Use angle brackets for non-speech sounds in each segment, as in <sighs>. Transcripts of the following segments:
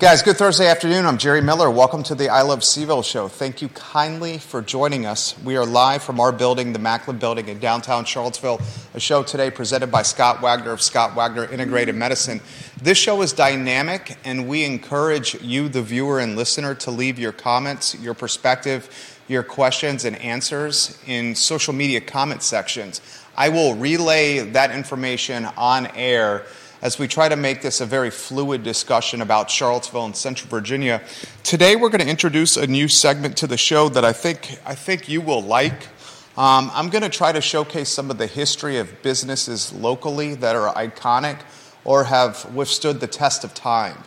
Guys, good Thursday afternoon. I'm Jerry Miller. Welcome to the I Love CVille show. Thank you kindly for joining us. We are live from our building, the Macklin Building in downtown Charlottesville. A show today presented by Scott Wagner of Scott Wagner Integrated Medicine. This show is dynamic, and we encourage you, the viewer and listener, to leave your comments, your perspective, your questions, and answers in social media comment sections. I will relay that information on air as we try to make this a very fluid discussion about Charlottesville and Central Virginia. Today, we're going to introduce a new segment to the show that I think, I think you will like. Um, I'm going to try to showcase some of the history of businesses locally that are iconic or have withstood the test of time.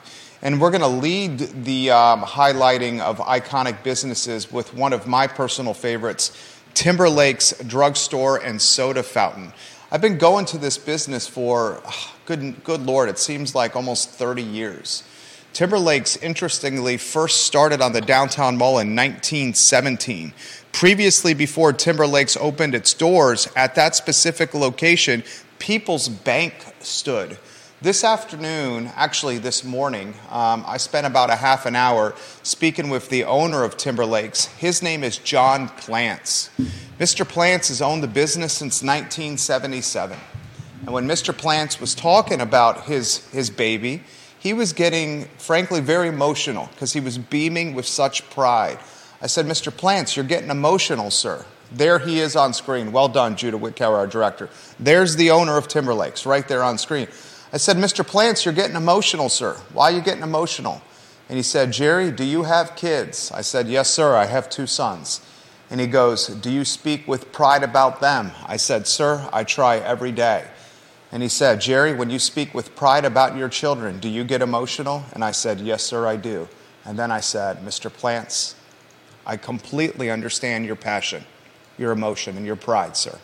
And we're going to lead the um, highlighting of iconic businesses with one of my personal favorites, Timberlake's Drugstore and Soda Fountain. I've been going to this business for, good, good Lord, it seems like almost 30 years. Timberlake's, interestingly, first started on the downtown mall in 1917. Previously, before Timberlake's opened its doors at that specific location, People's Bank stood. This afternoon, actually this morning, um, I spent about a half an hour speaking with the owner of Timberlake's. His name is John Plantz. Mr. Plantz has owned the business since 1977. And when Mr. Plantz was talking about his, his baby, he was getting, frankly, very emotional because he was beaming with such pride. I said, Mr. Plantz, you're getting emotional, sir. There he is on screen. Well done, Judah Whitcower, our director. There's the owner of Timberlakes right there on screen. I said, Mr. Plantz, you're getting emotional, sir. Why are you getting emotional? And he said, Jerry, do you have kids? I said, Yes, sir, I have two sons. And he goes, Do you speak with pride about them? I said, Sir, I try every day. And he said, Jerry, when you speak with pride about your children, do you get emotional? And I said, Yes, sir, I do. And then I said, Mr. Plantz, I completely understand your passion, your emotion, and your pride, sir.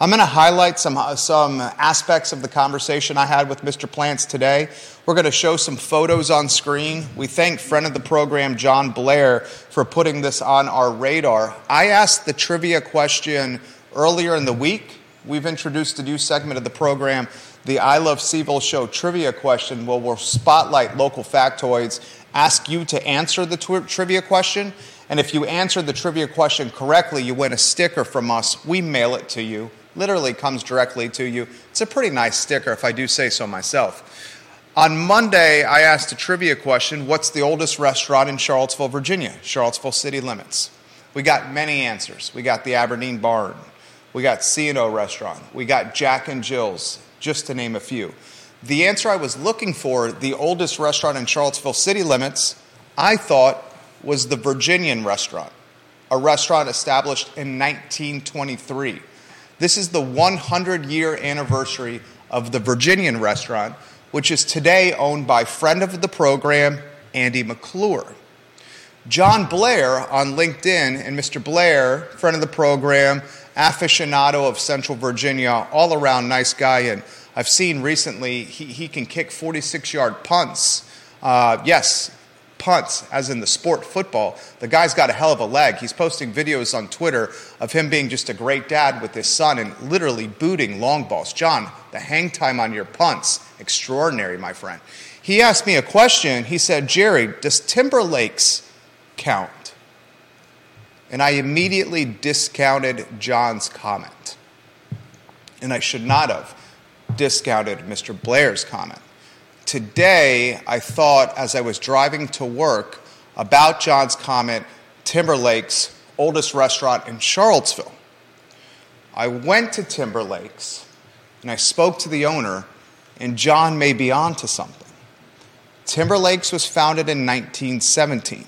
I'm going to highlight some, uh, some aspects of the conversation I had with Mr. Plantz today. We're going to show some photos on screen. We thank friend of the program, John Blair, for putting this on our radar. I asked the trivia question earlier in the week. We've introduced a new segment of the program, the I Love CVille Show trivia question, where we'll spotlight local factoids, ask you to answer the tw- trivia question, and if you answer the trivia question correctly, you win a sticker from us. We mail it to you literally comes directly to you. It's a pretty nice sticker, if I do say so myself. On Monday, I asked a trivia question What's the oldest restaurant in Charlottesville, Virginia? Charlottesville city limits. We got many answers. We got the Aberdeen Barn. We got C&O Restaurant. We got Jack and Jill's, just to name a few. The answer I was looking for, the oldest restaurant in Charlottesville city limits, I thought was the Virginian Restaurant, a restaurant established in 1923. This is the 100 year anniversary of the Virginian restaurant, which is today owned by friend of the program, Andy McClure. John Blair on LinkedIn, and Mr. Blair, friend of the program, aficionado of Central Virginia, all around nice guy. And I've seen recently he, he can kick 46 yard punts. Uh, yes, punts, as in the sport football. The guy's got a hell of a leg. He's posting videos on Twitter of him being just a great dad with his son and literally booting long balls. John, the hang time on your punts, extraordinary, my friend. He asked me a question. He said, Jerry, does Timberlakes count? And I immediately discounted John's comment. And I should not have discounted Mr. Blair's comment. Today, I thought as I was driving to work about John's comment, Timberlake's oldest restaurant in Charlottesville. I went to Timberlake's and I spoke to the owner, and John may be on to something. Timberlake's was founded in 1917.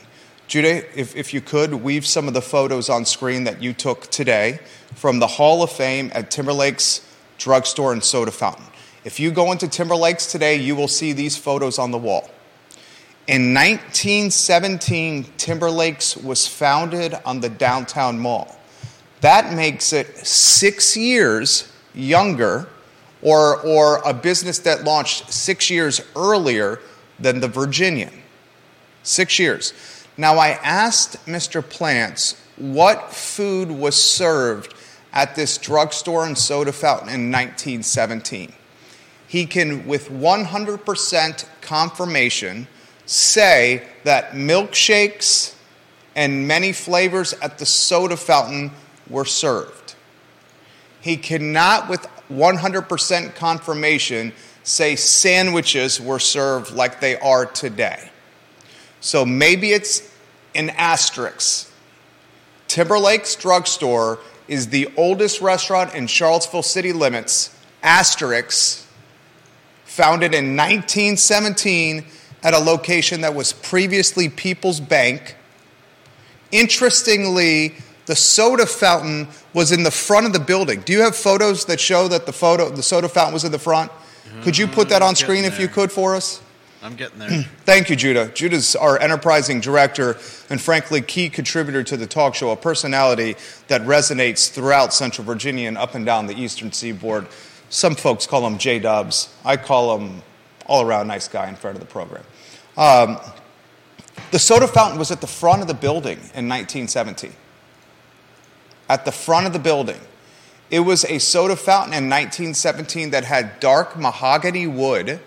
Judah, if, if you could, weave some of the photos on screen that you took today from the Hall of Fame at Timberlake's Drugstore and Soda Fountain. If you go into Timberlakes today, you will see these photos on the wall. In 1917, Timberlakes was founded on the downtown mall. That makes it six years younger, or, or a business that launched six years earlier than the Virginian. Six years. Now, I asked Mr. Plantz what food was served at this drugstore and soda fountain in 1917 he can, with 100% confirmation, say that milkshakes and many flavors at the soda fountain were served. He cannot, with 100% confirmation, say sandwiches were served like they are today. So maybe it's an asterisk. Timberlake's Drugstore is the oldest restaurant in Charlottesville city limits, asterisk, founded in 1917 at a location that was previously People's Bank. Interestingly, the soda fountain was in the front of the building. Do you have photos that show that the photo the soda fountain was in the front? Could you put that on mm-hmm. screen if you could for us? I'm getting there. <clears throat> Thank you, Judah. Judah's our enterprising director and, frankly, key contributor to the talk show, a personality that resonates throughout Central Virginia and up and down the eastern seaboard. Some folks call him J Dubs. I call him all around nice guy in front of the program. Um, the soda fountain was at the front of the building in 1917. At the front of the building. It was a soda fountain in 1917 that had dark mahogany wood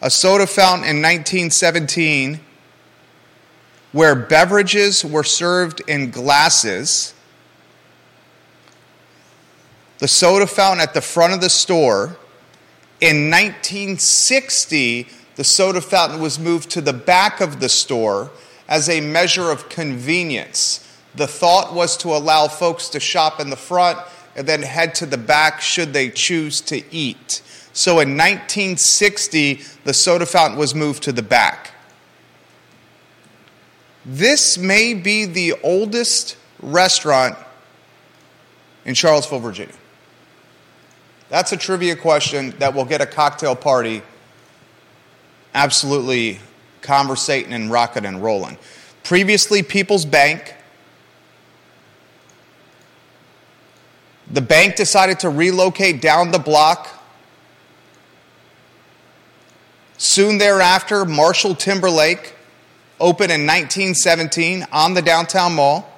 a soda fountain in 1917 where beverages were served in glasses. The soda fountain at the front of the store. In 1960, the soda fountain was moved to the back of the store as a measure of convenience. The thought was to allow folks to shop in the front and then head to the back should they choose to eat. So in 1960, the soda fountain was moved to the back. This may be the oldest restaurant in Charlottesville, Virginia. That's a trivia question that will get a cocktail party absolutely conversating and rocking and rolling. Previously, People's Bank. The bank decided to relocate down the block Soon thereafter, Marshall Timberlake opened in 1917 on the downtown mall.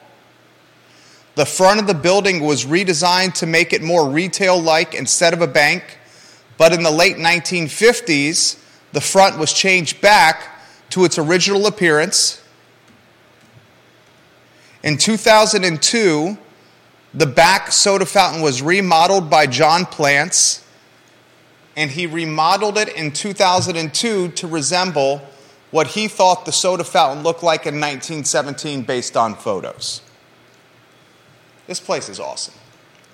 The front of the building was redesigned to make it more retail like instead of a bank. But in the late 1950s, the front was changed back to its original appearance. In 2002, the back soda fountain was remodeled by John Plantz and he remodeled it in 2002 to resemble what he thought the soda fountain looked like in 1917 based on photos. This place is awesome.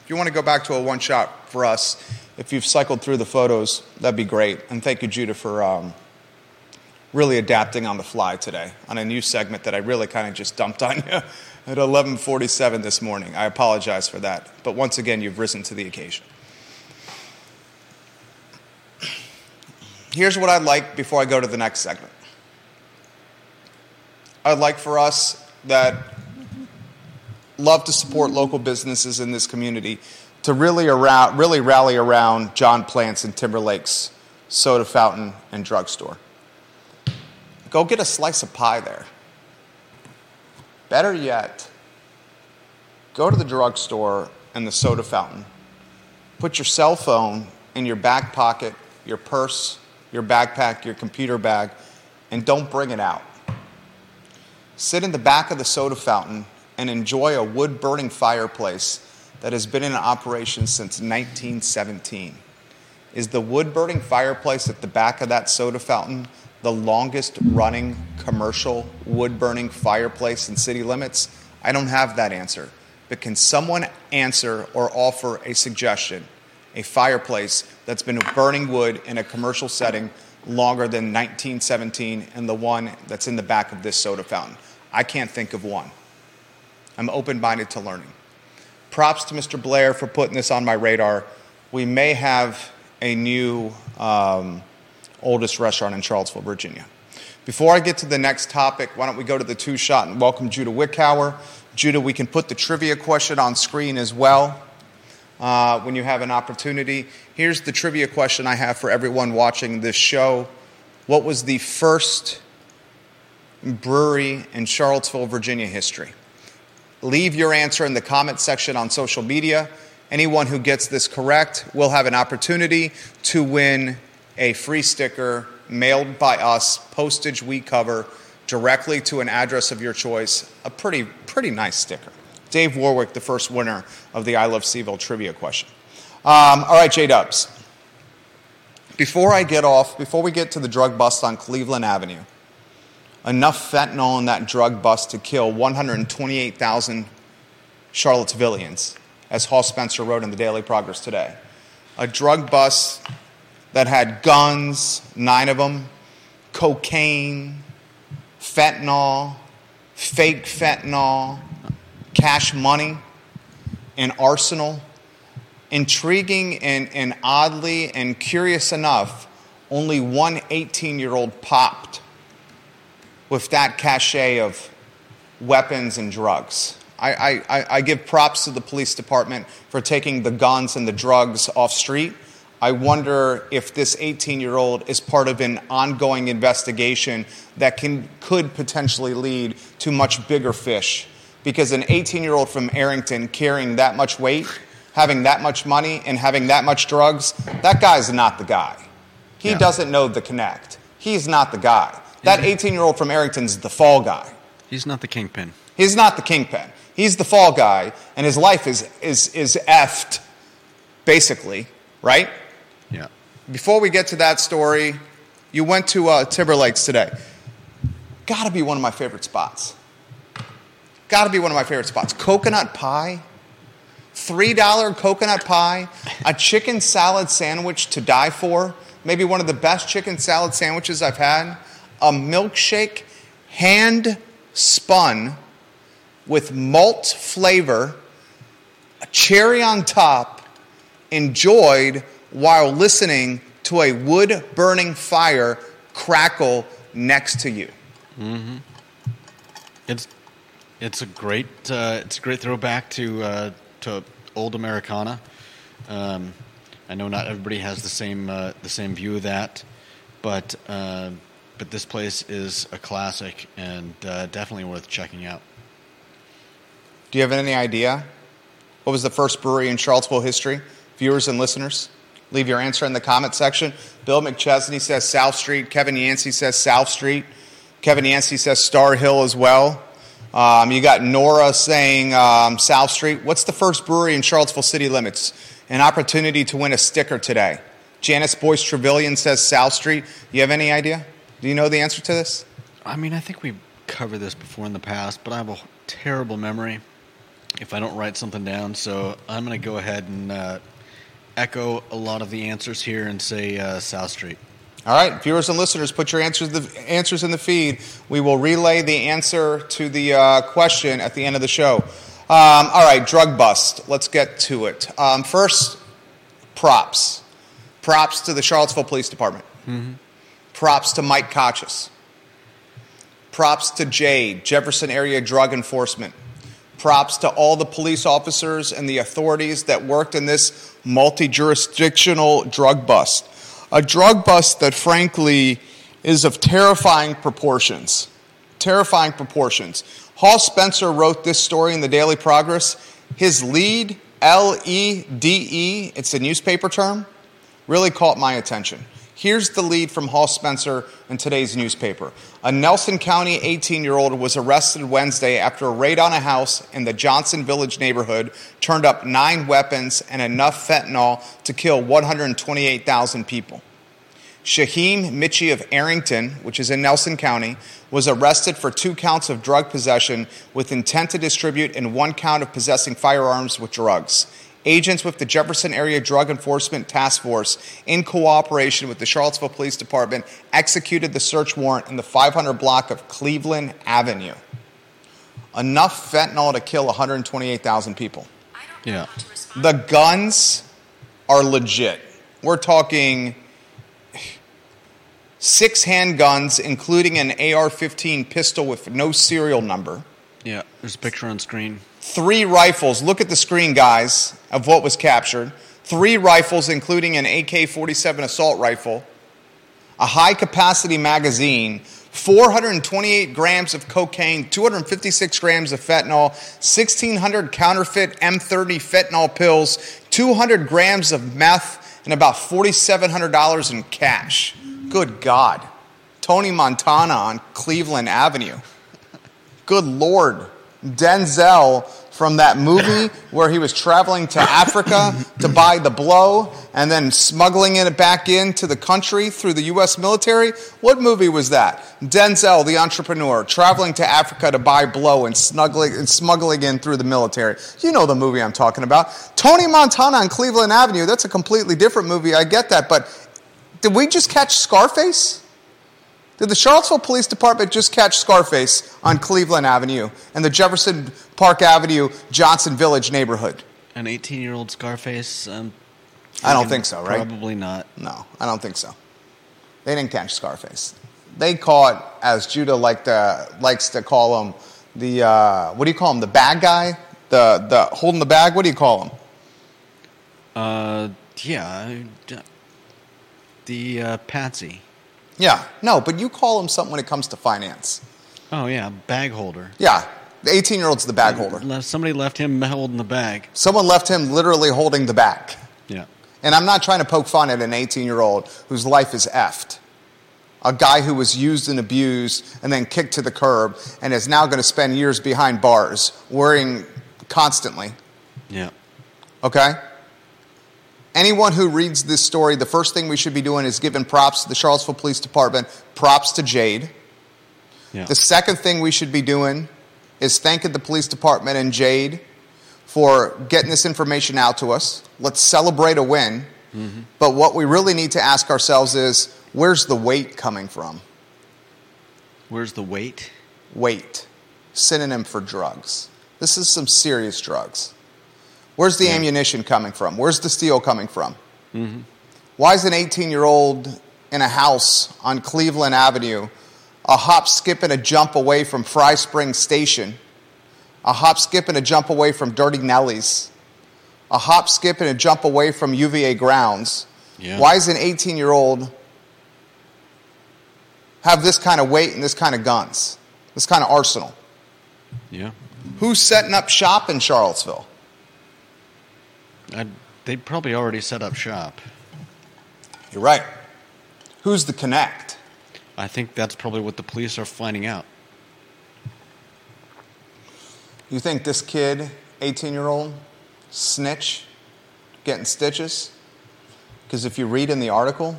If you want to go back to a one shot for us, if you've cycled through the photos, that'd be great. And thank you, Judah, for um, really adapting on the fly today on a new segment that I really kind of just dumped on you <laughs> at 11:47 this morning. I apologize for that, but once again, you've risen to the occasion. Here's what I'd like before I go to the next segment. I'd like for us that love to support local businesses in this community to really, around, really rally around John Plantz and Timberlake's soda fountain and drugstore. Go get a slice of pie there. Better yet, go to the drugstore and the soda fountain. Put your cell phone in your back pocket, your purse, your backpack, your computer bag, and don't bring it out. Sit in the back of the soda fountain and enjoy a wood burning fireplace that has been in operation since 1917. Is the wood burning fireplace at the back of that soda fountain the longest running commercial wood burning fireplace in city limits? I don't have that answer. But can someone answer or offer a suggestion? A fireplace that's been burning wood in a commercial setting longer than 1917 and the one that's in the back of this soda fountain. I can't think of one. I'm open minded to learning. Props to Mr. Blair for putting this on my radar. We may have a new um, oldest restaurant in Charlottesville, Virginia. Before I get to the next topic, why don't we go to the two shot and welcome Judah Wickhauer. Judah, we can put the trivia question on screen as well uh, when you have an opportunity. Here's the trivia question I have for everyone watching this show What was the first brewery in Charlottesville, Virginia history? Leave your answer in the comment section on social media. Anyone who gets this correct will have an opportunity to win a free sticker mailed by us, postage we cover, directly to an address of your choice. A pretty, pretty nice sticker. Dave Warwick, the first winner of the I Love CVille trivia question. Um, all right, J Dubs. Before I get off, before we get to the drug bust on Cleveland Avenue, enough fentanyl in that drug bust to kill 128,000 Charlottesvillians, as Hawes Spencer wrote in the Daily Progress today. A drug bust that had guns, nine of them, cocaine, fentanyl, fake fentanyl, cash money, an arsenal. Intriguing and, and oddly and curious enough, only one 18 year old popped with that cachet of weapons and drugs. I, I, I give props to the police department for taking the guns and the drugs off street. I wonder if this 18 year old is part of an ongoing investigation that can, could potentially lead to much bigger fish. Because an 18 year old from Arrington carrying that much weight, having that much money, and having that much drugs, that guy's not the guy. He yeah. doesn't know the connect. He's not the guy. That 18 year old from Arrington's the fall guy. He's not the kingpin. He's not the kingpin. He's the fall guy, and his life is, is, is effed, basically, right? Yeah. Before we get to that story, you went to uh, Timberlakes today. Gotta be one of my favorite spots. Gotta be one of my favorite spots. Coconut pie, $3 coconut pie, a chicken salad sandwich to die for, maybe one of the best chicken salad sandwiches I've had, a milkshake hand spun with malt flavor, a cherry on top, enjoyed while listening to a wood burning fire crackle next to you. Mm-hmm. It's it's a great uh, it's a great throwback to uh, to old Americana. Um, I know not everybody has the same uh, the same view of that, but uh, but this place is a classic and uh, definitely worth checking out. Do you have any idea what was the first brewery in Charlottesville history? Viewers and listeners, leave your answer in the comment section. Bill McChesney says South Street. Kevin Yancey says South Street. Kevin Yancey says Starr Hill as well. Um, you got Nora saying um, South Street. What's the first brewery in Charlottesville city limits? An opportunity to win a sticker today. Janice Boyce Trevelyan says South Street. You have any idea? Do you know the answer to this? I mean, I think we've covered this before in the past, but I have a terrible memory if I don't write something down. So I'm going to go ahead and uh, echo a lot of the answers here and say uh, South Street. All right, viewers and listeners, put your answers the answers in the feed. We will relay the answer to the uh, question at the end of the show. Um, all right, drug bust. Let's get to it. Um, first, props. Props to the Charlottesville Police Department. Mm-hmm. Props to Mike Kochis. Props to Jade, Jefferson Area Drug Enforcement. Props to all the police officers and the authorities that worked in this multi jurisdictional drug bust. A drug bust that, frankly, is of terrifying proportions. Terrifying proportions. Hawes Spencer wrote this story in the Daily Progress. His lead, L E D E, it's a newspaper term, really caught my attention. Here's the lead from Hawes Spencer in today's newspaper. A Nelson County 18 year old was arrested Wednesday after a raid on a house in the Johnson Village neighborhood turned up nine weapons and enough fentanyl to kill 128,000 people. Shaheem Mitchie of Arrington, which is in Nelson County, was arrested for two counts of drug possession with intent to distribute and one count of possessing firearms with drugs agents with the Jefferson Area Drug Enforcement Task Force, in cooperation with the Charlottesville Police Department, executed the search warrant in the 500 block of Cleveland Avenue. Enough fentanyl to kill 128,000 people. Yeah. The guns are legit. We're talking six handguns, including an AR 15 pistol with no serial number. Yeah, there's a picture on screen three rifles. Look at the screen, guys, of what was captured. Three rifles, including an AK 47 assault rifle, a high capacity magazine, 428 grams of cocaine, 256 grams of fentanyl, 1,600 counterfeit M30 fentanyl pills, 200 grams of meth, and about $4,700 in cash. Good God. Tony Montana on Cleveland Avenue. Good Lord. Denzel from that movie where he was traveling to Africa to buy the blow and then smuggling it back into the country through the U.S. military. What movie was that? Denzel, the entrepreneur, traveling to Africa to buy blow and smuggling, and smuggling in through the military. You know the movie I'm talking about. Tony Montana on Cleveland Avenue. That's a completely different movie. I get that. But did we just catch Scarface? Did the Charlottesville Police Department just catch Scarface on Cleveland Avenue and the Jefferson Park Avenue Johnson Village neighborhood? An 18 year old Scarface? Um, I don't think so, right? Probably not. No, I don't think so. They didn't catch Scarface. They caught, as Judah like to, likes to call him, the uh, what do you call him? The bad guy, the the holding the bag. What do you call him? Uh, yeah, the uh, Patsy. Yeah, no, but you call him something when it comes to finance. Oh yeah, bag holder. Yeah, the 18 year old's the bag holder. Somebody left him holding the bag. Someone left him literally holding the bag. Yeah. And I'm not trying to poke fun at an 18 year old whose life is effed. A guy who was used and abused and then kicked to the curb and is now going to spend years behind bars, worrying constantly. Yeah. Okay? Anyone who reads this story, the first thing we should be doing is giving props to the Charlottesville Police Department, props to Jade. Yeah. The second thing we should be doing is thanking the police department and Jade for getting this information out to us. Let's celebrate a win. Mm-hmm. But what we really need to ask ourselves is where's the weight coming from? Where's the weight? Weight. Synonym for drugs. This is some serious drugs. Where's the Yeah. ammunition coming from? Where's the steel coming from? Mm-hmm. Why is an 18 year old in a house on Cleveland Avenue a hop, skip, and a jump away from Fry Spring Station, a hop, skip, and a jump away from Dirty Nellies, a hop, skip, and a jump away from UVA grounds? Yeah. Why is an 18 year old have this kind of weight and this kind of guns, this kind of arsenal? Yeah. Who's setting up shop in Charlottesville? I'd, they'd probably already set up shop. You're right. Who's the connect? I think that's probably what the police are finding out. You think this kid, 18 year old, snitch, getting stitches? Because if you read in the article,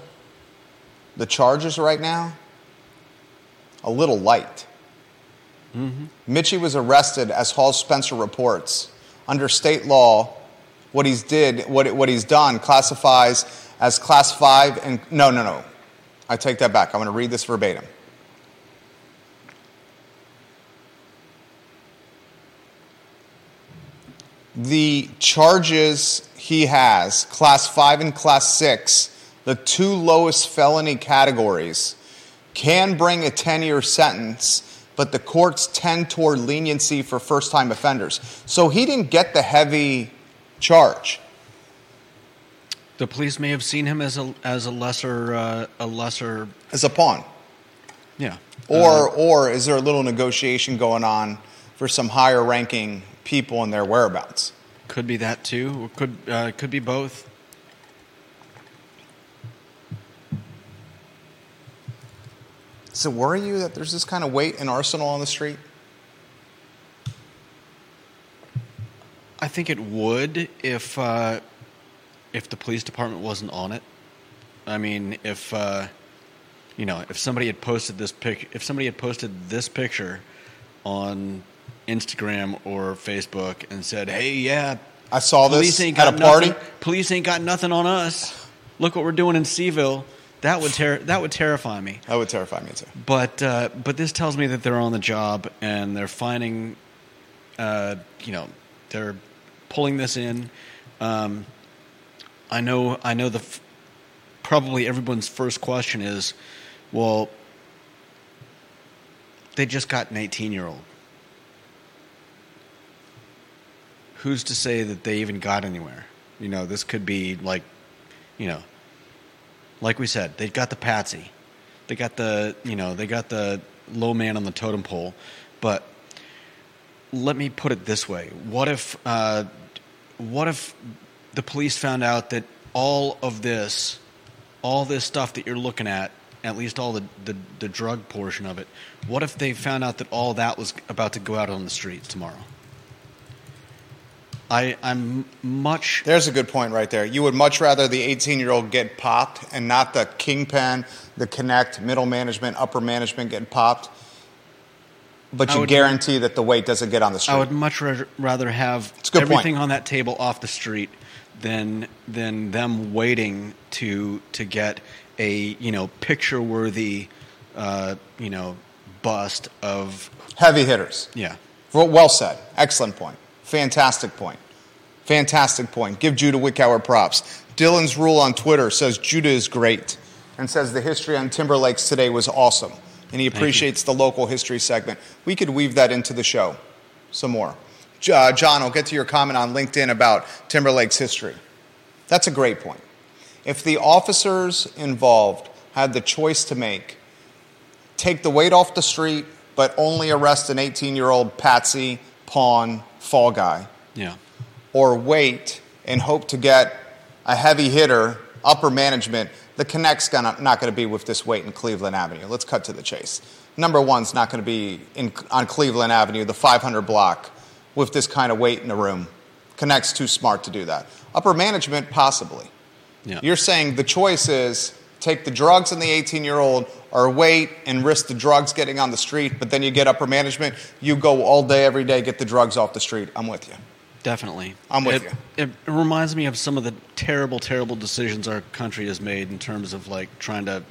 the charges right now, a little light. Mm-hmm. Mitchie was arrested, as Hawes Spencer reports. Under state law, what he's did, what, what he's done, classifies as class five and no, no, no. I take that back. I'm going to read this verbatim. the charges he has, class five and class six, the two lowest felony categories, can bring a 10 year sentence, but the courts tend toward leniency for first time offenders. So he didn't get the heavy charge. The police may have seen him as a as a lesser uh, a lesser As a pawn. yeah Or, Uh, or is there a little negotiation going on for some higher ranking people and their whereabouts? could be that too or could uh, could be both. Does it worry you that there's this kind of weight and arsenal on the street? I think it would if uh, if the police department wasn't on it. I mean, if uh, you know, if somebody had posted this pic, if somebody had posted this picture on Instagram or Facebook and said, "Hey, yeah, I saw police this ain't at got a party. nothing, police ain't got nothing on us. Look what we're doing in CVille." That would ter- that would terrify me. That would terrify me too. But uh, but this tells me that they're on the job and they're finding, uh, you know, they're pulling this in. Um, I know I know the f- probably everyone's first question is, well, they just got an eighteen year old. Who's to say that they even got anywhere? You know, this could be like, you know, like we said, they got the patsy, they got the you know they got the low man on the totem pole, but let me put it this way: what if uh, what if the police found out that all of this, all this stuff that you're looking at at least all the, the, the drug portion of it. What if they found out that all that was about to go out on the streets tomorrow? I, I'm much There's a good point right there. You would much rather the 18 year old get popped and not the kingpin, the connect, middle management, upper management get popped. But I you would- guarantee that the weight doesn't get on the street. I would much ra- rather have good point. everything on that table off the street than than them waiting to to get a you know picture worthy uh, you know bust of Heavy hitters. yeah Well, well said. Excellent point. Fantastic point. Fantastic point. Give Judah Wickower props. Dylan's rule on Twitter says Judah is great and says the history on Timberlakes today was awesome. And he appreciates the local history segment. We could weave that into the show some more. Uh, John, I'll get to your comment on LinkedIn about Timberlake's history. That's a great point. If the officers involved had the choice to make, take the weight off the street, but only arrest an 18 year old patsy, pawn, fall guy, yeah or wait and hope to get a heavy hitter, upper management, the connect's gonna, not going to be with this weight in Cleveland Avenue. Let's cut to the chase. Number one's not going to be in, on Cleveland Avenue, the 500 block, with this kind of weight in the room. Connect's too smart to do that. Upper management, possibly. yeah You're saying the choice is take the drugs and the 18 year old or wait and risk the drugs getting on the street, but then you get upper management. You go all day, every day, get the drugs off the street. I'm with you. Definitely. I'm with it, you. It, reminds me of some of the terrible terrible decisions our country has made in terms of like trying to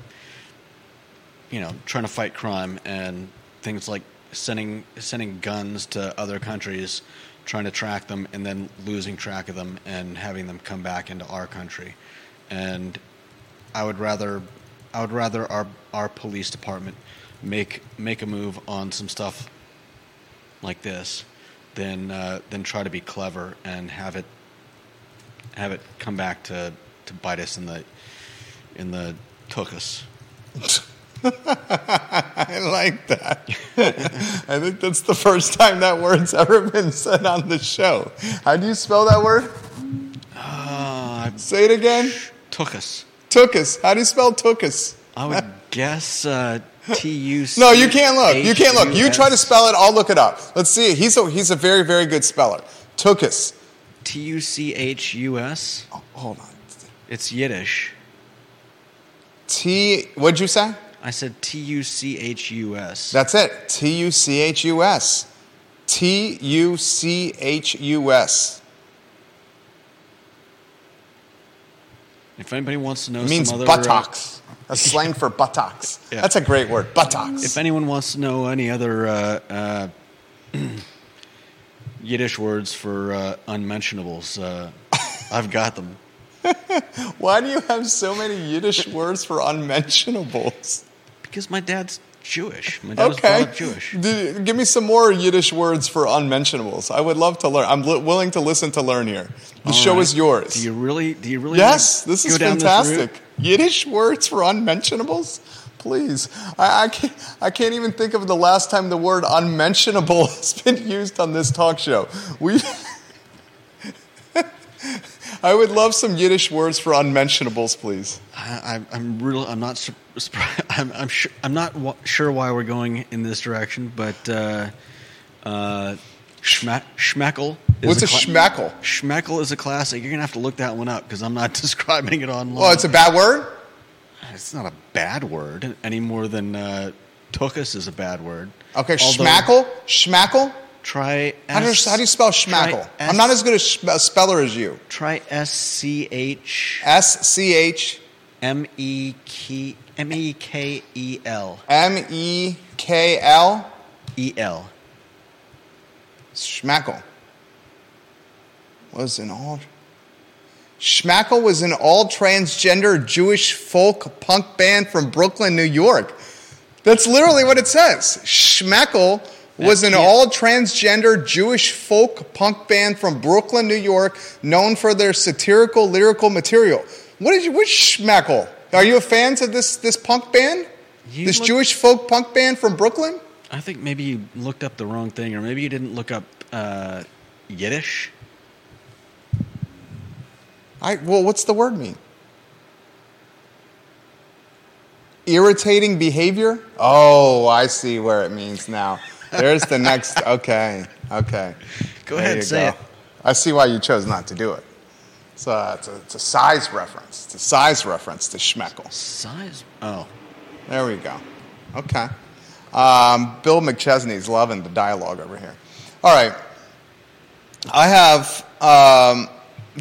you know trying to fight crime and things like sending sending guns to other countries trying to track them and then losing track of them and having them come back into our country. And i would rather i would rather our our police department make make a move on some stuff like this than uh, than try to be clever and have it have it come back to, to bite us in the in the tuchus. <laughs> I like that. <laughs> I think that's the first time that word's ever been said on the show. How do you spell that word? Uh, Say it again. tuchus. Tookus. How do you spell tookus? I would <laughs> guess uh, T U C. No, you can't look. You can't look. You try to spell it. I'll look it up. Let's see. He's a, he's a very, very good speller. Tookus. T U C H U S. Oh, hold on. It's Yiddish. T, what'd you say? I said T U C H U S. That's it. T U C H U S. T U C H U S. If anybody wants to know It means some other, buttocks. That's slang for buttocks. <laughs> Yeah. That's a great word. Buttocks. if anyone wants to know any other uh, uh, <clears throat> Yiddish words for uh, unmentionables, uh, <laughs> I've got them. <laughs> Why do you have so many Yiddish words for unmentionables? Because my dad's Jewish. My dad Okay. up Jewish. D- give me some more Yiddish words for unmentionables. I would love to learn. I'm li- willing to listen to learn here. The All show right. is yours. Do you really? Do you really? yes, this is fantastic. route? Yiddish words for unmentionables? Please. I, I, can't, I can't even think of the last time the word unmentionable <laughs> has been used on this talk show. We. I would love some Yiddish words for unmentionables, please. I, I'm real. I'm not. surprised. <laughs> I'm. I'm, sure, I'm not wa- sure why we're going in this direction, but uh, uh, schma- What's a cla- schmeckel? Schmeckel is a classic. You're gonna have to look that one up because I'm not <laughs> describing it online. Oh, it's a bad word? It's not a bad word any more than uh, is a bad word. Okay, Although, schmackle? Schmackle? Try. How do, you, how do you spell schmackle? I'm not as good a, a speller as you. Try S C H S C H M E K M E K E L M E K L. E L. Schmackle. Was an all. Schmackle was an all transgender Jewish folk punk band from Brooklyn, New York. That's literally what it says. Schmackle was an all transgender Jewish folk punk band from Brooklyn, New York, known for their satirical lyrical material. What is you, which Schmackle? Are you a fans of this this punk band? You this look- Jewish folk punk band from Brooklyn? I think maybe you looked up the wrong thing, or maybe you didn't look up uh, Yiddish. I well, what's the word mean? Irritating behavior? Oh, I see where it means now. There's the next. Okay, okay. Go There ahead, say it. I see why you chose not to do it. So uh, it's, a, it's a size reference. It's a size reference to Schmeckel. Size. Oh, There we go. Okay. Um, Bill McChesney's loving the dialogue over here. All right. I have um,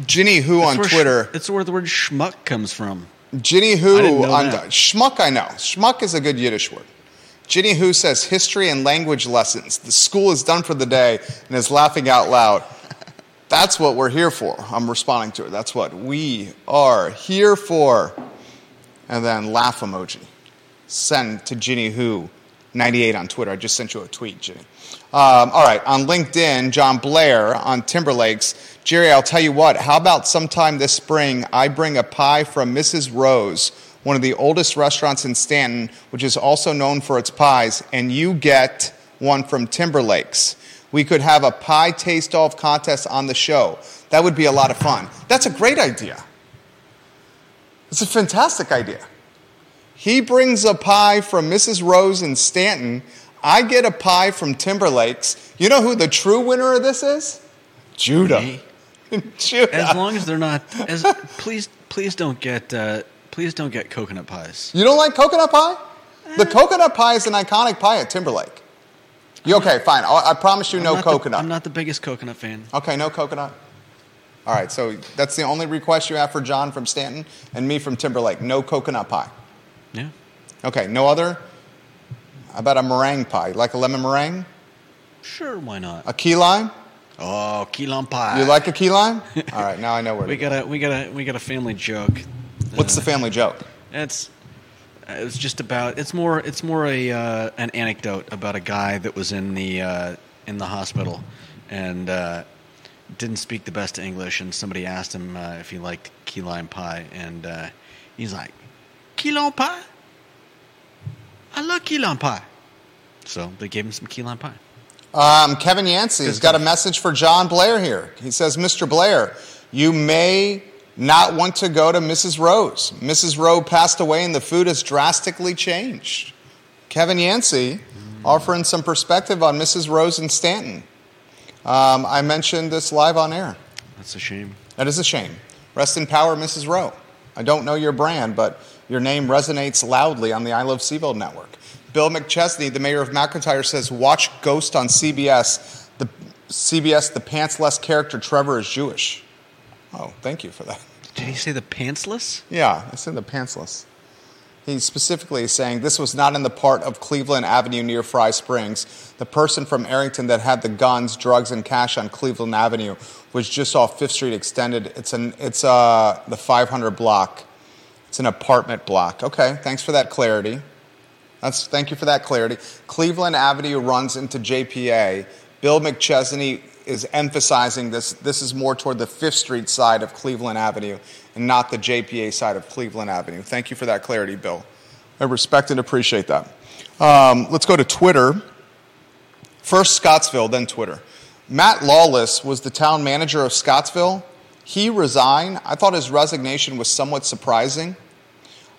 Ginny Who on It's where sh- Twitter. it's where the word schmuck comes from. Ginny Who on that. Schmuck, I know. Schmuck is a good Yiddish word. Ginny Who says history and language lessons. The school is done for the day and is laughing out loud. <laughs> That's what we're here for. I'm responding to it. That's what we are here for. And then laugh emoji. Send to Ginny Who, 98 on Twitter. I just sent you a tweet, Ginny. Um, all right, on LinkedIn, John Blair on Timberlakes. Jerry, I'll tell you what, how about sometime this spring I bring a pie from Mrs. Rowe's, one of the oldest restaurants in Staunton, which is also known for its pies, and you get one from Timberlakes. We could have a pie taste off contest on the show. That would be a lot of fun. That's a great idea. It's a fantastic idea. He brings a pie from Mrs. Rowe's in Staunton. I get a pie from Timberlakes. You know who the true winner of this is? Judah. <laughs> Judah. As long as they're not. As please, please don't get. Uh, please don't get coconut pies. you don't like coconut pie? The eh. coconut pie is an iconic pie at Timberlake. You okay? Fine. I'll, I promise you, I'm no not the- coconut. I'm not the biggest coconut fan. Okay, no coconut. All right, so that's the only request you have for John from Staunton and me from Timberlake. No coconut pie. Yeah. Okay, no other. How about a meringue pie? You like a lemon meringue? Sure, why not? A key lime? Oh, key lime pie. You like a key lime? <laughs> All right, now I know where. We To go. got a we got a we got a family joke. What's the family joke? It's it's just about it's more it's more a uh, an anecdote about a guy that was in the uh, in the hospital and uh, didn't speak the best English and somebody asked him uh, if he liked key lime pie and uh, he's like key lime pie I love key lime pie so they gave him some key lime pie Um, Kevin Yancey has got a message for John Blair here. He says, Mr. Blair, you may not want to go to Mrs. Rowe's. Mrs. Rowe's passed away and the food has drastically changed. Kevin Yancey offering some perspective on Mrs. Rose in Staunton. Um, I mentioned this live on air. that's a shame That is a shame. Rest in power, Mrs. Rowe. I don't know your brand, but your name resonates loudly on the I Love CVille network. Bill McChesney, the mayor of McIntyre, says, "Watch Ghost on CBS. The CBS, the pantsless character Trevor is Jewish." Oh, thank you for that. did he say the pantsless Yeah, it's in the pantsless. He specifically is saying this was not in the part of Cleveland Avenue near Fry Springs. The person from Arrington that had the guns, drugs, and cash on Cleveland Avenue was just off Fifth Street Extended. It's an it's uh the 500 block. It's an apartment block. Okay, thanks for that clarity. That's thank you for that clarity. Cleveland Avenue runs into JPA. Bill McChesney is emphasizing this. This is more toward the Fifth Street side of Cleveland Avenue and not the JPA side of Cleveland Avenue. Thank you for that clarity, Bill. I respect and appreciate that. Um, let's go to Twitter. First Scottsville, then Twitter. Matt Lawless was the town manager of Scottsville. He resigned. I thought his resignation was somewhat surprising.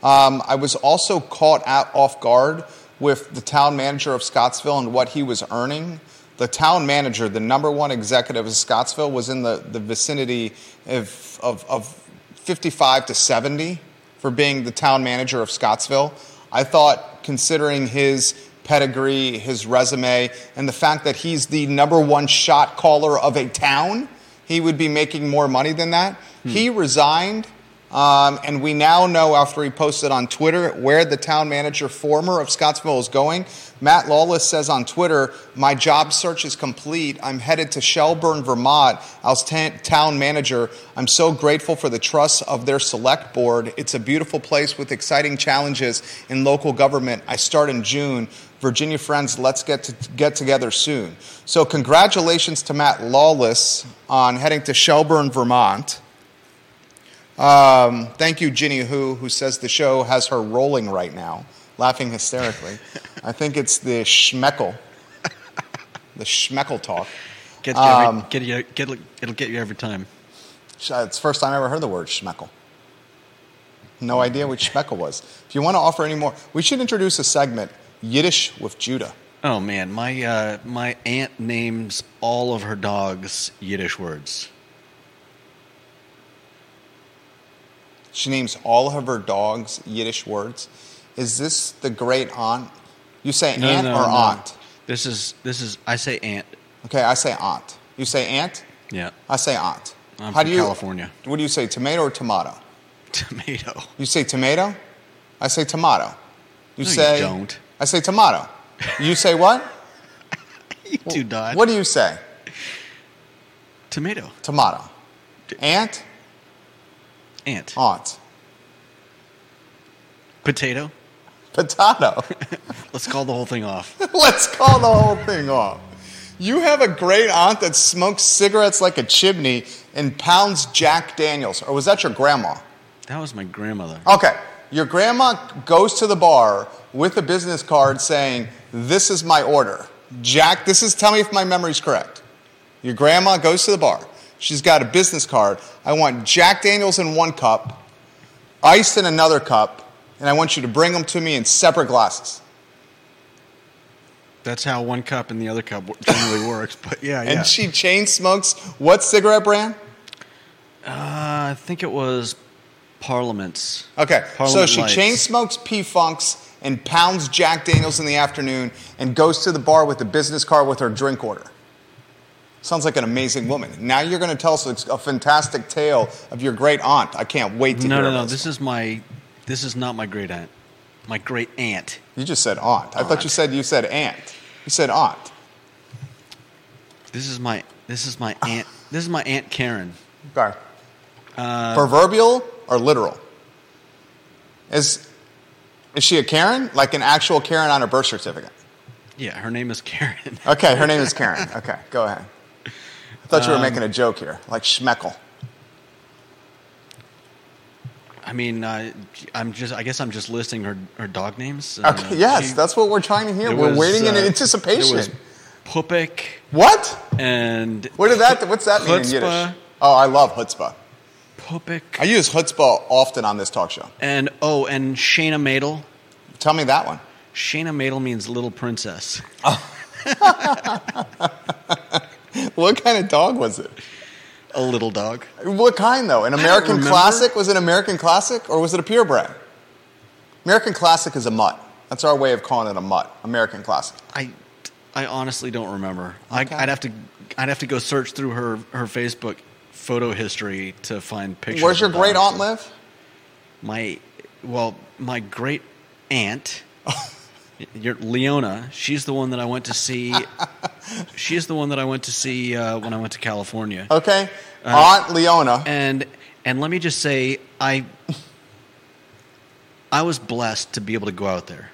Um, I was also caught off guard with the town manager of Scottsville and what he was earning. The town manager, the number one executive of Scottsville, was in the, the vicinity of, of, of 55 to 70 for being the town manager of Scottsville. I thought, considering his pedigree, his resume, and the fact that he's the number one shot caller of a town, he would be making more money than that. He resigned. Um, and we now know after he posted on Twitter where the town manager former of Scottsville is going. Matt Lawless says on Twitter, My job search is complete. I'm headed to Shelburne, Vermont as ta- town manager. I'm so grateful for the trust of their select board. It's a beautiful place with exciting challenges in local government. I start in June. Virginia friends, let's get to get together soon. So, congratulations to Matt Lawless on heading to Shelburne, Vermont. Um, thank you, Ginny Who, who says the show has her rolling right now, laughing hysterically. I think it's the schmeckel, the schmeckel talk. Gets you every, Um, get you, get, it'll get you every time. It's the first time I ever heard the word schmeckel. No idea what Schmeckel was. If you want to offer any more, we should introduce a segment Yiddish with Judah. Oh man, my uh, my aunt names all of her dogs Yiddish words. She names all of her dogs Yiddish words. Is this the great aunt? You say No, aunt no, or no. aunt? This is this is I say aunt. Okay, I say aunt. You say aunt? Yeah, I say aunt. I'm How from do you, California. What do you say, tomato or tomato? Tomato. You say tomato? I say tomato. You No, you say don't. I say tomato. You say what? <laughs> You do not. What do you say? Tomato. Tomato. Aunt? Aunt. Aunt. Potato. Potato. <laughs> Let's call the whole thing off. <laughs> Let's call the whole thing off. You have a great aunt that smokes cigarettes like a chimney and pounds Jack Daniels. Or was that your grandma? That was my grandmother. Okay. Your grandma goes to the bar with a business card saying, This is my order. Jack, this is, tell me if my memory's correct. Your grandma goes to the bar. She's got a business card. I want Jack Daniels in one cup, ice in another cup, and I want you to bring them to me in separate glasses. That's how one cup and the other cup generally <laughs> works. But yeah, yeah. And she chain smokes what cigarette brand? uh, I think it was Parliament's. Okay, so she Lights. chain smokes P Funks and pounds Jack Daniels in the afternoon and goes to the bar with a business card with her drink order. Sounds like an amazing woman. Now you're going to tell us a fantastic tale of your great aunt. I can't wait to No, hear no, no. no. This is my. This is not my great aunt. My great aunt. You just said aunt. I thought you said you said aunt. You said aunt. This is my. This is my aunt. <sighs> This is my aunt Karen. Okay. Uh, Proverbial or literal? Is is she a Karen? Like an actual Karen on her birth certificate? yeah, her name is Karen. Okay, her name is <laughs> Karen. Okay, go ahead. I thought you Um, were making a joke here, like Schmeckel. I mean, uh, I'm just. I guess I'm just listing her her dog names. Uh, Okay, yes, she- that's what we're trying to hear. We're was, waiting in uh, anticipation. There Pupik what? and What did that? What's that mean in. Yiddish? Oh, I love chutzpah. Pupik I use chutzpah often on this talk show. and oh, and Shayna Madel. Tell me that one. Shayna Madel means little princess. <laughs> What kind of dog was it? A little dog. What kind though? An American classic? Was it American classic or was it a purebred? American classic is a mutt. That's our way of calling it a mutt. American classic. I, I honestly don't remember. Okay. I, I'd have to, I'd have to go search through her her Facebook photo history to find pictures. Where's your of great dogs. aunt live? My, well, my great aunt, <laughs> your Leona. She's the one that I went to see. <laughs> she's the one that I went to see uh, when I went to California. Okay, Uh, Aunt Leona. And and let me just say, I, I was blessed to be able to go out there.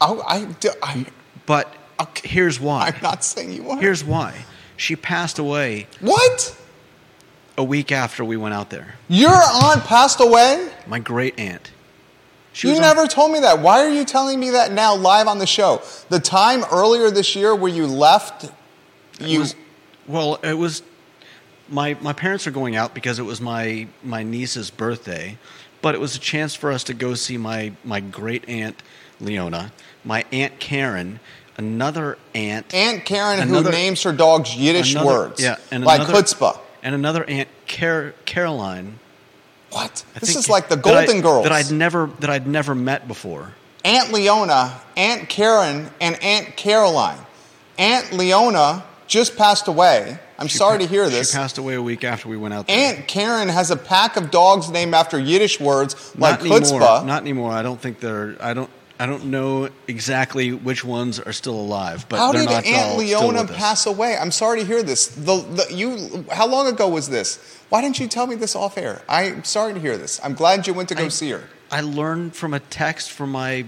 Oh, I, do- I, But Okay. here's why. I'm not saying you are. Here's why. She passed away what? a week after we went out there. Your aunt passed away? My great aunt. She You was on- never told me that. Why are you telling me that now live on the show? The time earlier this year where you left, it you was- well, it was my my parents are going out because it was my my niece's birthday, but it was a chance for us to go see my my great aunt Leona, my aunt Karen, another aunt, Aunt Karen Another- who names her dogs Yiddish another- words. yeah, and like another- chutzpah. and another aunt Car- Caroline. What? I this is like the that I- Golden Girls. that I'd never that I'd never met before. Aunt Leona, Aunt Karen, and Aunt Caroline. Aunt Leona just passed away. I'm She sorry pa- to hear this. She passed away a week after we went out there. Aunt Karen has a pack of dogs named after Yiddish words like not anymore. chutzpah. Not anymore. I don't think they're. I don't. I don't know exactly which ones are still alive, but How they're did not Aunt Leona pass away? I'm sorry to hear this. The, the, you, how long ago was this? Why didn't you tell me this off air? I'm sorry to hear this. I'm glad you went to go I- see her. I learned from a text from my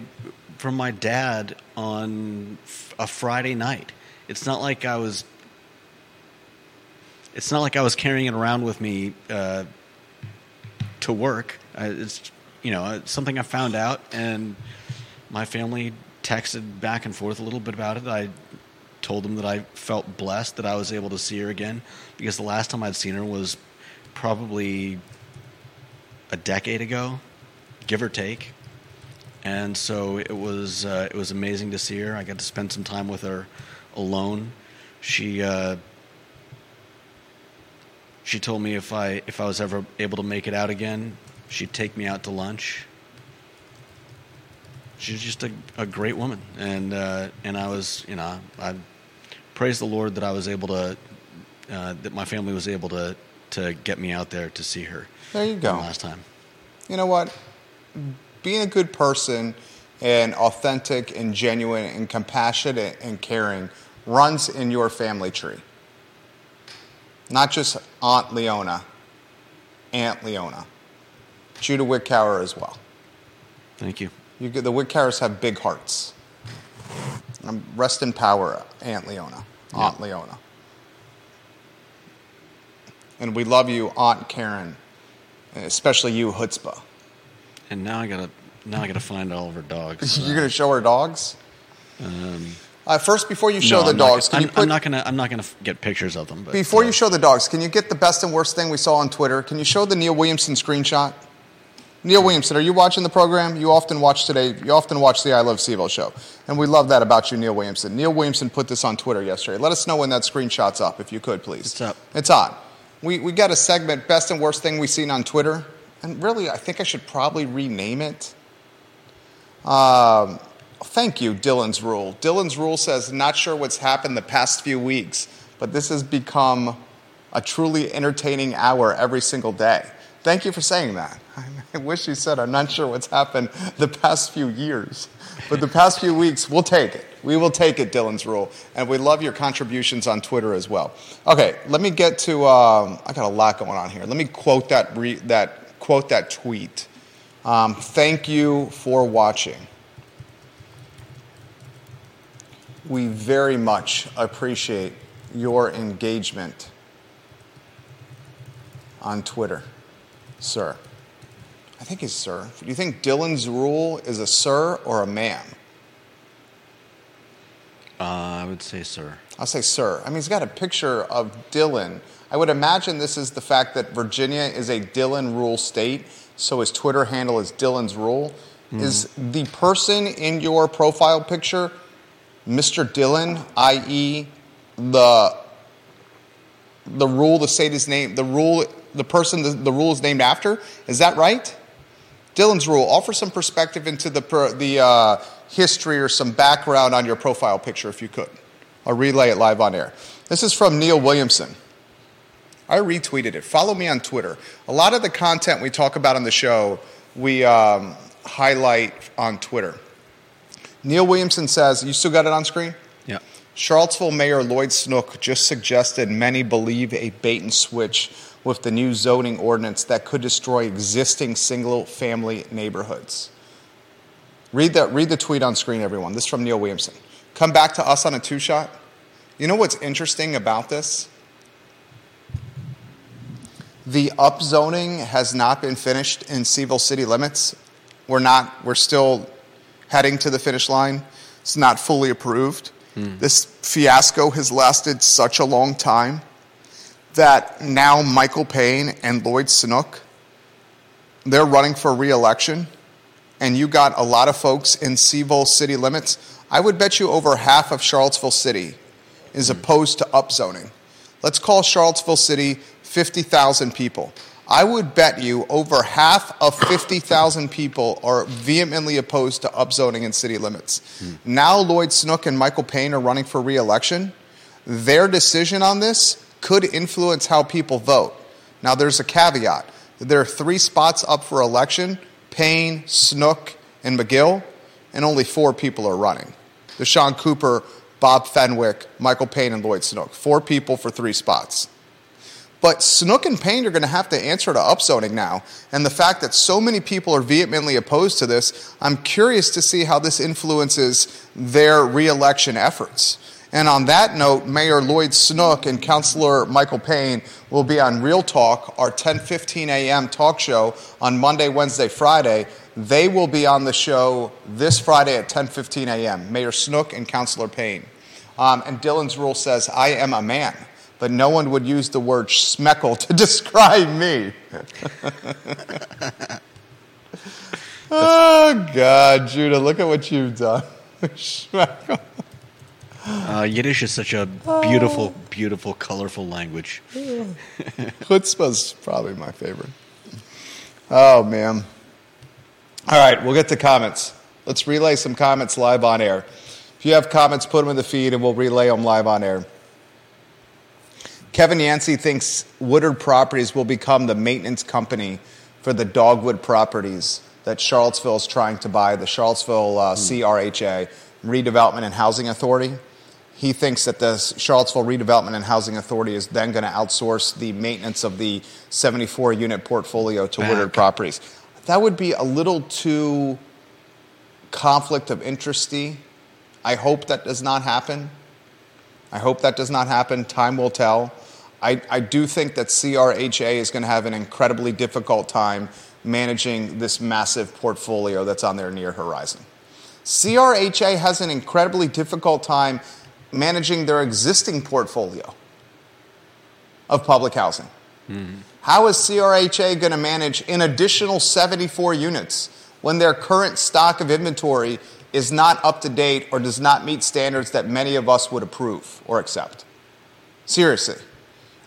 from my dad on a Friday night. It's not like I was. It's not like I was carrying it around with me uh, to work. I, it's you know something I found out, and my family texted back and forth a little bit about it. I told them that I felt blessed that I was able to see her again because the last time I'd seen her was probably a decade ago. give or take. And so it was uh, it was amazing to see her. I got to spend some time with her alone. She uh, she told me if I if I was ever able to make it out again, she'd take me out to lunch. She's just a, a great woman, and uh, and I was you know I praise the Lord that I was able to uh, that my family was able to to get me out there to see her. There you go. Last time. You know what? Being a good person and authentic and genuine and compassionate and caring runs in your family tree. Not just Aunt Leona, Aunt Leona. Judah Wickower as well. Thank you. You the Wickowers have big hearts. Um, rest in power, Aunt Leona, Aunt Yeah. Leona. And we love you, Aunt Karen, especially you, Chutzpah. And now I gotta now I gotta find all of her dogs. You're going to show her dogs? uh, first, before you show No, the I'm dogs, gonna- can you I'm, put I'm not gonna I'm not gonna get pictures of them. But before uh, you show the dogs? Can you get the best and worst thing we saw on Twitter? Can you show the Neil Williamson screenshot? Neil Williamson, are you watching the program? You often watch today. You often watch the I Love CVille show, and we love that about you, Neil Williamson. Neil Williamson put this on Twitter yesterday. Let us know when that screenshot's up, if you could, please. It's up. It's on. We we got a segment, best and worst thing we've seen on Twitter, and really, I think I should probably rename it. Um, thank you, Dillon's Rule. Dillon's Rule says, not sure what's happened the past few weeks, but this has become a truly entertaining hour every single day. Thank you for saying that. <laughs> I wish you said, I'm not sure what's happened the past few years, but the past few weeks, we'll take it. We will take it, Dillon's Rule. And we love your contributions on Twitter as well. Okay, let me get to, um, I got a lot going on here. Let me quote that, re- that, quote that tweet. Um, thank you for watching. We very much appreciate your engagement on Twitter, sir. I think he's sir. Do you think Dillon's rule is a sir or a ma'am? uh, I would say, sir. I'll say sir. I mean, he's got a picture of Dillon. I would imagine this is the fact that Virginia is a Dillon rule state, so his Twitter handle is Dillon's rule. Is the person in your profile picture Mr. Dillon, i.e., the the rule, the state is named, the rule, the person the, the rule is named after? Is that right? Dillon's rule. Offer some perspective into the the uh, history or some background on your profile picture, if you could. I'll relay it live on air. This is from Neil Williamson. I retweeted it. Follow me on Twitter. A lot of the content we talk about on the show, we um, highlight on Twitter. Neil Williamson says, "You still got it on screen." Yeah. Charlottesville Mayor Lloyd Snook just suggested many believe a bait and switch with the new zoning ordinance that could destroy existing single family neighborhoods. Read, that, read the tweet on screen, everyone. This is from Neil Williamson. Come back to us on a two shot. You know what's interesting about this? The upzoning has not been finished in CVille city limits. We're not, we're still heading to the finish line. It's not fully approved. Hmm. This fiasco has lasted such a long time that now Michael Payne and Lloyd Snook, they're running for reelection, and you got a lot of folks in CVille city limits. I would bet you over half of Charlottesville City is hmm. opposed to upzoning. Let's call Charlottesville City 50,000 people. I would bet you over half of 50,000 people are vehemently opposed to upzoning in city limits. Hmm. Now Lloyd Snook and Michael Payne are running for reelection. Their decision on this could influence how people vote. Now there's a caveat. There are three spots up for election, Payne, Snook, and Magill, and only four people are running. Dashad Cooper, Bob Fenwick, Michael Payne, and Lloyd Snook. Four people for three spots. But Snook and Payne are going to have to answer to upzoning now. And the fact that so many people are vehemently opposed to this, I'm curious to see how this influences their reelection efforts. And on that note, Mayor Lloyd Snook and Councilor Michael Payne will be on Real Talk, our 10:15 a.m. talk show on Monday, Wednesday, Friday. They will be on the show this Friday at 10:15 a.m. Mayor Snook and Councilor Payne. Um, and Dillon's rule says, "I am a man." but no one would use the word schmeckle to <laughs> describe me. <laughs> oh God, Judah, look at what you've done. <laughs> Uh, Yiddish is such a beautiful, beautiful, colorful language. <laughs> Chutzpah's probably my favorite. Oh man. All right, we'll get to comments. Let's relay some comments live on air. If you have comments, put them in the feed and we'll relay them live on air. Kevin Yancey thinks Woodard Properties will become the maintenance company for the Dogwood properties that Charlottesville is trying to buy, the Charlottesville uh, CRHA, Redevelopment and Housing Authority. He thinks that the Charlottesville Redevelopment and Housing Authority is then going to outsource the maintenance of the 74 unit portfolio to. Woodard Properties. That would be a little too conflict of interesty. I hope that does not happen. I hope that does not happen. Time will tell. I, I do think that CRHA is going to have an incredibly difficult time managing this massive portfolio that's on their near horizon. CRHA has an incredibly difficult time managing their existing portfolio of public housing. How is CRHA going to manage an additional 74 units when their current stock of inventory is not up to date or does not meet standards that many of us would approve or accept? Seriously.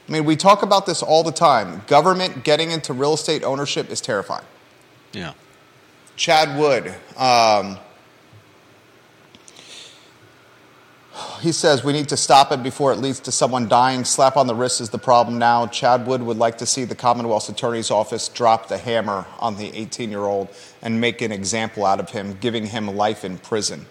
I mean, we talk about this all the time. Government getting into real estate ownership is terrifying. Yeah. Chad Wood. Um, he says we need to stop it before it leads to someone dying. Slap on the wrist is the problem now. Chad Wood would like to see the Commonwealth's Attorney's Office drop the hammer on the 18 year old and make an example out of him, giving him life in prison.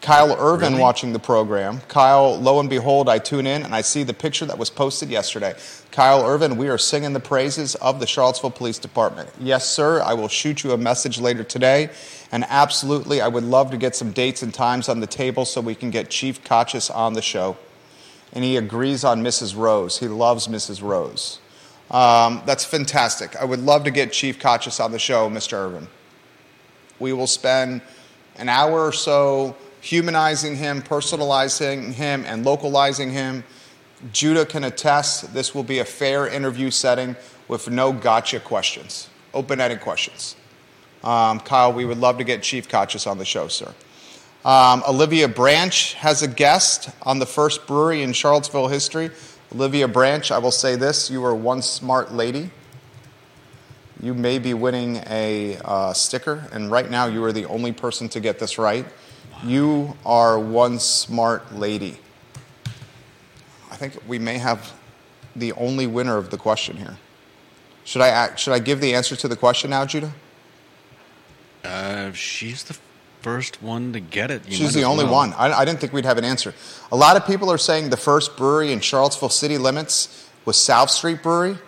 Kyle Irvin Really? watching the program. Kyle, lo and behold, I tune in and I see the picture that was posted yesterday. Kyle Irvin, we are singing the praises of the Charlottesville Police Department. Yes, sir, I will shoot you a message later today. And absolutely, I would love to get some dates and times on the table so we can get Chief Kochis on the show. And he agrees on Mrs. Rowe's. He loves Mrs. Rowe's. Um, that's fantastic. I would love to get Chief Kochis on the show, Mr. Irvin. We will spend an hour or so humanizing him, personalizing him, and localizing him. Judah can attest this will be a fair interview setting with no gotcha questions, open ended questions. Um, Kyle, we would love to get Chief Kochis on the show, sir. Um, Olivia Branch has a guest on the first brewery in Charlottesville history. Olivia Branch, I will say this you are one smart lady. You may be winning a uh, sticker, and right now you are the only person to get this right. You are one smart lady. I think we may have the only winner of the question here. Should I, act, should I give the answer to the question now, Judah? Uh, she's the first one to get it. You She's the only well. one. I, I didn't think we'd have an answer. A lot of people are saying the first brewery in Charlottesville city limits was South Street Brewery,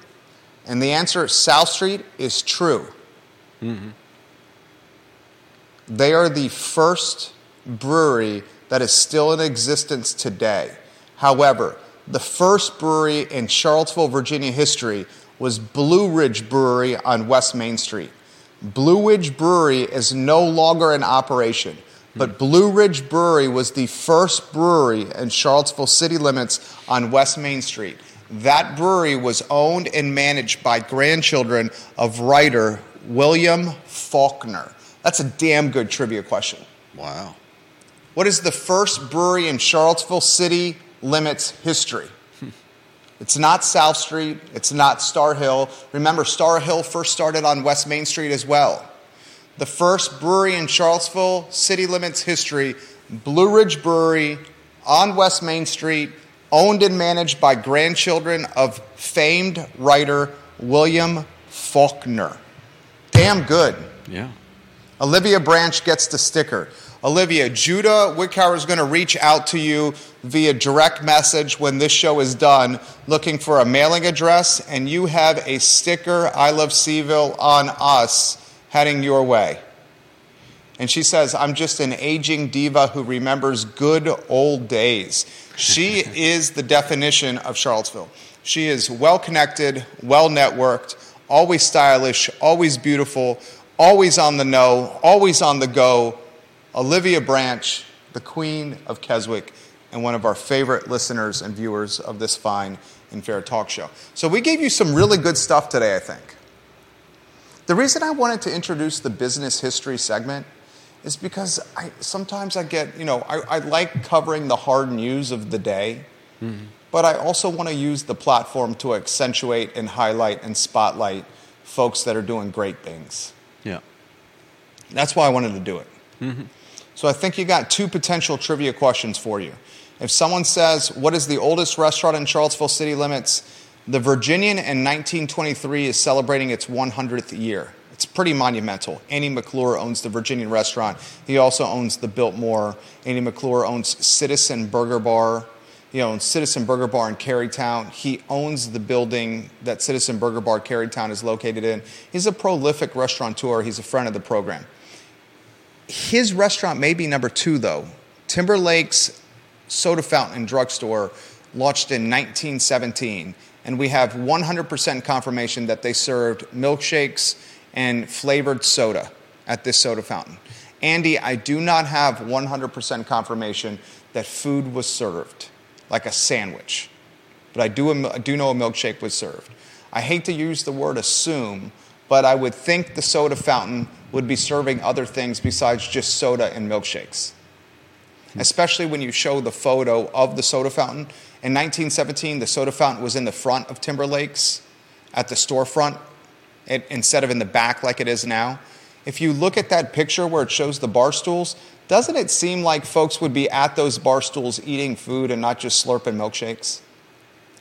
and the answer South Street is true. They are the first brewery that is still in existence today. However, the first brewery in Charlottesville, Virginia history was Blue Ridge Brewery on West Main Street. Blue Ridge Brewery is no longer in operation, but hmm. Blue Ridge Brewery was the first brewery in Charlottesville city limits on West Main Street. That brewery was owned and managed by grandchildren of writer William Faulkner. That's a damn good trivia question. Wow. What is the first brewery in Charlottesville city limits history? It's not South Street. It's not Starr Hill. Remember, Starr Hill first started on West Main Street as well. The first brewery in Charlottesville city limits history, Blue Ridge Brewery on West Main Street, owned and managed by grandchildren of famed writer William Faulkner. Damn good. Yeah. Olivia Branch gets the sticker. Olivia, Judah Wickhauer is going to reach out to you via direct message when this show is done, looking for a mailing address, and you have a sticker, I Love CVille, on us heading your way. And she says, I'm just an aging diva who remembers good old days. She <laughs> is the definition of Charlottesville. She is well connected, well networked, always stylish, always beautiful, always on the know, always on the go. Olivia Branch, the queen of Keswick, and one of our favorite listeners and viewers of this fine and fair talk show. So we gave you some really good stuff today, I think. The reason I wanted to introduce the business history segment is because I sometimes I get, you know, I, I like covering the hard news of the day, mm-hmm. but I also want to use the platform to accentuate and highlight and spotlight folks that are doing great things. Yeah. That's why I wanted to do it. Mm-hmm. So I think you got two potential trivia questions for you. If someone says, What is the oldest restaurant in Charlottesville city limits? The Virginian in 1923 is celebrating its 100th year. It's pretty monumental. Andy McClure owns the Virginian restaurant. He also owns the Biltmore. Andy McClure owns Citizen Burger Bar. He owns Citizen Burger Bar in Carytown. He owns the building that Citizen Burger Bar Carytown is located in. He's a prolific restaurateur. He's a friend of the program. His restaurant may be number two, though. Timberlake's Soda Fountain Drugstore launched in 1917, and we have 100% confirmation that they served milkshakes and flavored soda at this soda fountain. Andy, I do not have 100% confirmation that food was served, like a sandwich, but I do, um, I do know a milkshake was served. I hate to use the word assume, but I would think the soda fountain would be serving other things besides just soda and milkshakes. Especially when you show the photo of the soda fountain. In 1917, the soda fountain was in the front of Timberlake's at the storefront it, instead of in the back like it is now. If you look at that picture where it shows the bar stools, doesn't it seem like folks would be at those bar stools eating food and not just slurping milkshakes?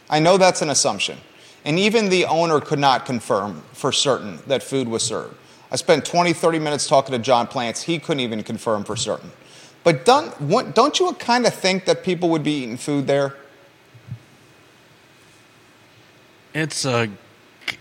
I know that's an assumption. And even the owner could not confirm for certain that food was served. I spent 20, 30 minutes talking to John Plantz. He couldn't even confirm for certain. But don't, don't you kind of think that people would be eating food there? It's a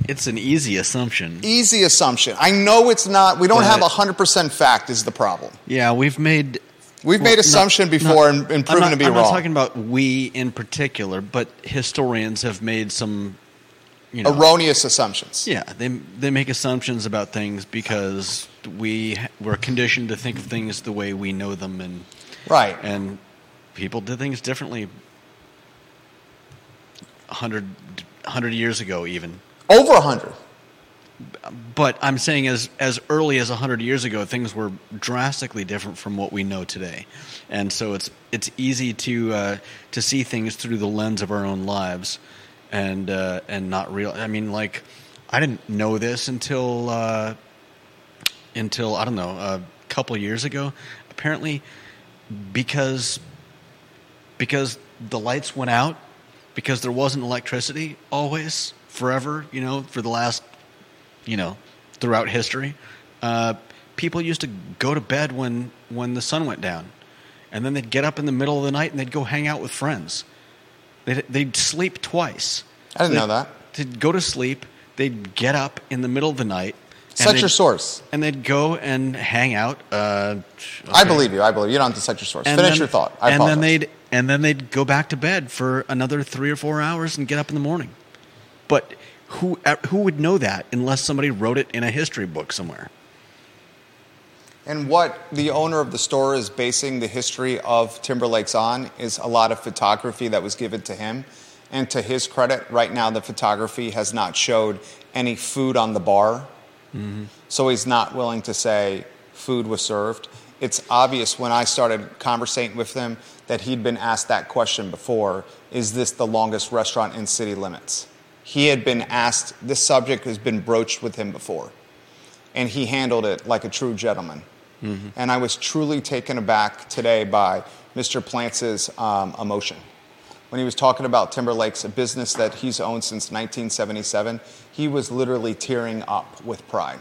it's an easy assumption. Easy assumption. I know it's not. We don't but, have hundred percent fact. Is the problem? Yeah, we've made we've well, made assumption before and, and, proven not, to be I'm wrong. I'm not talking about we in particular, but historians have made some you know, erroneous assumptions. Yeah, they they make assumptions about things because we we're conditioned to think of things the way we know them, and right, and people did things differently. 100, 100 years ago, even over a hundred. But I'm saying as as early as hundred years ago, things were drastically different from what we know today, and so it's it's easy to uh, to see things through the lens of our own lives, and uh, and not real. I mean, like I didn't know this until uh, until I don't know a couple years ago. Apparently, because because the lights went out, because there wasn't electricity always forever, you know, for the last, you know, throughout history. Uh, people used to go to bed when, when the sun went down. And then they'd get up in the middle of the night and they'd go hang out with friends. They'd, they'd sleep twice. I didn't they'd, know that. To go to sleep, they'd get up in the middle of the night. Cite your source. And they'd go and hang out. Uh, okay. I believe you. I believe you. You don't have to cite your source. And Finish then, your thought. I and apologize. then they'd and then they'd go back to bed for another three or four hours and get up in the morning. But who who would know that unless somebody wrote it in a history book somewhere? And what the owner of the store is basing the history of Timberlakes on is a lot of photography that was given to him. And to his credit, right now the photography has not showed any food on the bar. Mm-hmm. So he's not willing to say food was served. It's obvious when I started conversating with him that he'd been asked that question before Is this the longest restaurant in city limits? he had been asked, this subject has been broached with him before. And he handled it like a true gentleman. Mm-hmm. And I was truly taken aback today by Mr. Plantz's um, emotion. When he was talking about Timberlake's, a business that he's owned since 1977, he was literally tearing up with pride.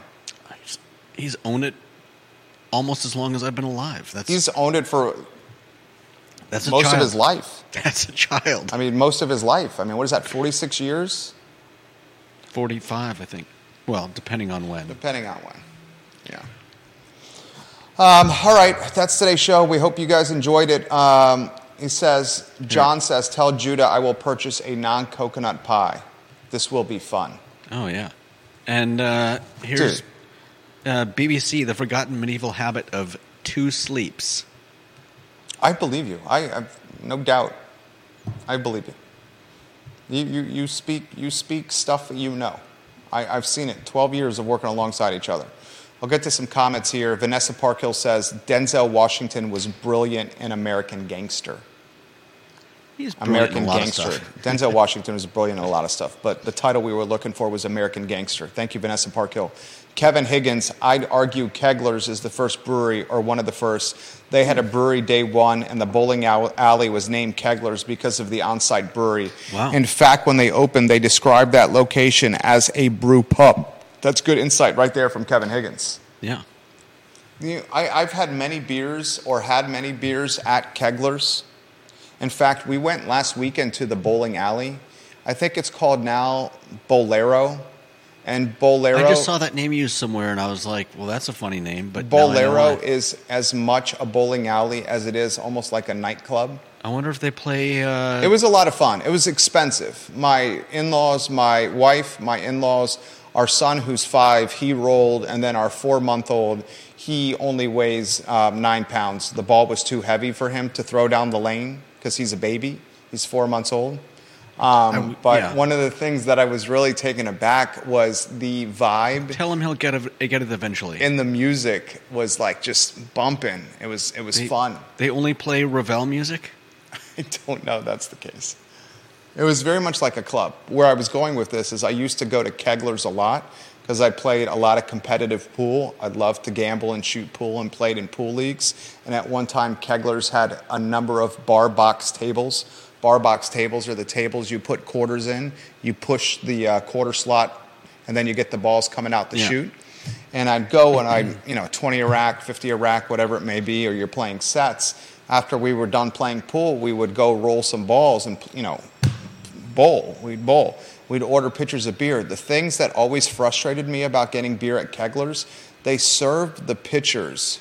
He's owned it almost as long as I've been alive. That's he's owned it for that's most child. of his life. That's a child. I mean, most of his life. I mean, what is that? Forty-six years. 45, I think. Well, depending on when. Depending on when. Yeah. Um, all right, that's today's show. We hope you guys enjoyed it. Um, he says, John says, tell Judah I will purchase a non coconut pie. This will be fun. Oh, yeah. And uh, here's uh, BBC, The Forgotten Medieval Habit of Two Sleeps. I believe you. I have no doubt. I believe you. You, you, you, speak, you speak stuff that you know. I, I've seen it. 12 years of working alongside each other. I'll get to some comments here. Vanessa Parkhill says Denzel Washington was brilliant in American Gangster. He's brilliant in American a lot of Gangster. stuff. <laughs> Denzel Washington was brilliant in a lot of stuff, but the title we were looking for was American Gangster. Thank you, Vanessa Parkhill. Kevin Higgins, I'd argue Kegler's is the first brewery or one of the first. They had a brewery day one, and the bowling alley was named Kegler's because of the on site brewery. Wow. In fact, when they opened, they described that location as a brew pub. That's good insight right there from Kevin Higgins. Yeah. You I, I've had many beers or had many beers at Kegler's. In fact, we went last weekend to the bowling alley. I think it's called now Bowlero. And Bowlero, I just saw that name used somewhere, and I was like, "Well, that's a funny name." But know Bowlero is as much a bowling alley as it is almost like a nightclub. I wonder if they play. Uh, It was a lot of fun. It was expensive. My in laws, my wife, my in laws, our son who's five, he rolled, and then our four month old, he only weighs um, nine pounds. The ball was too heavy for him to throw down the lane because he's a baby. He's four months old. Um, but yeah. one of the things that I was really taken aback was the vibe Tell him he'll get it, get it eventually. And the music was like just bumping. It was it was they, fun. They only play Ravel music. <laughs> I don't know that's the case. It was very much like a club. Where I was going with this is I used to go to Kegler's a lot because I played a lot of competitive pool. I'd love to gamble and shoot pool and played in pool leagues. And at one time, Kegler's had a number of bar box tables. Bar box tables are the tables you put quarters in, you push the uh, quarter slot, and then you get the balls coming out to Yeah. shoot. And I'd go and I'd, you know, 20 a rack, 50 a rack, whatever it may be, or you're playing sets. After we were done playing pool, we would go roll some balls and, you know, bowl. We'd bowl. We'd order pitchers of beer. The things that always frustrated me about getting beer at Kegler's, they served the pitchers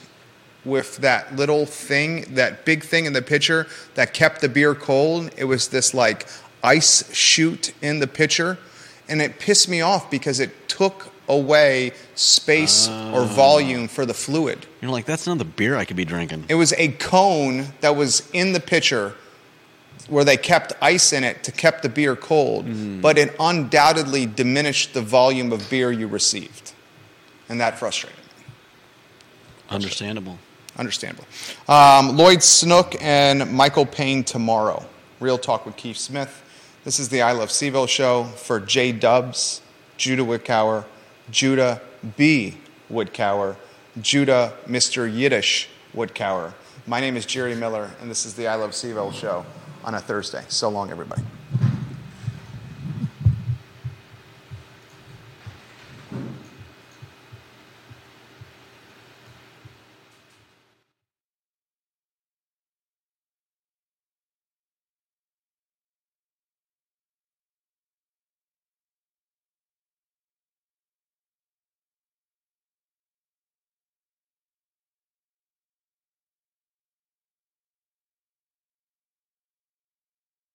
with that little thing, that big thing in the pitcher that kept the beer cold. It was this like ice chute in the pitcher, and it pissed me off because it took away space or oh. volume for the fluid. You're like, that's not the beer I could be drinking. It was a cone that was in the pitcher where they kept ice in it to keep the beer cold, but it undoubtedly diminished the volume of beer you received. And that frustrated me. Understandable. Understandable. Um, Lloyd Snook and Michael Payne tomorrow. Real Talk with Keith Smith. This is the I Love CVille show for J Dubs, Judah Woodcower, Judah B. Woodcower, Judah Mr. Yiddish Woodcower. My name is Jerry Miller, and this is the I Love CVille show on a Thursday. So long, everybody.